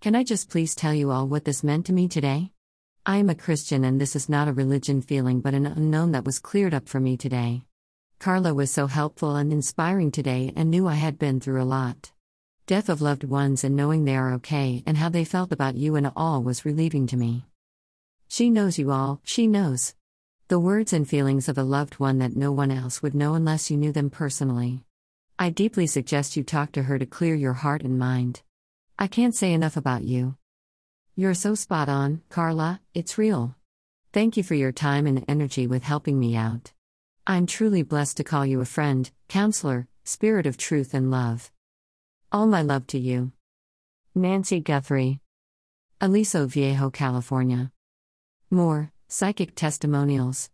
Can I just please tell you all what this meant to me today? I am a Christian and this is not a religion feeling but an unknown that was cleared up for me today. Carla was so helpful and inspiring today and knew I had been through a lot. Death of loved ones and knowing they are okay and how they felt about you and all was relieving to me. She knows you all, she knows. The words and feelings of a loved one that no one else would know unless you knew them personally. I deeply suggest you talk to her to clear your heart and mind. I can't say enough about you. You're so spot on, Carla, it's real. Thank you for your time and energy with helping me out. I'm truly blessed to call you a friend, counselor, spirit of truth and love. All my love to you. Nancy Guthrie. Aliso Viejo, California. More, Psychic Testimonials.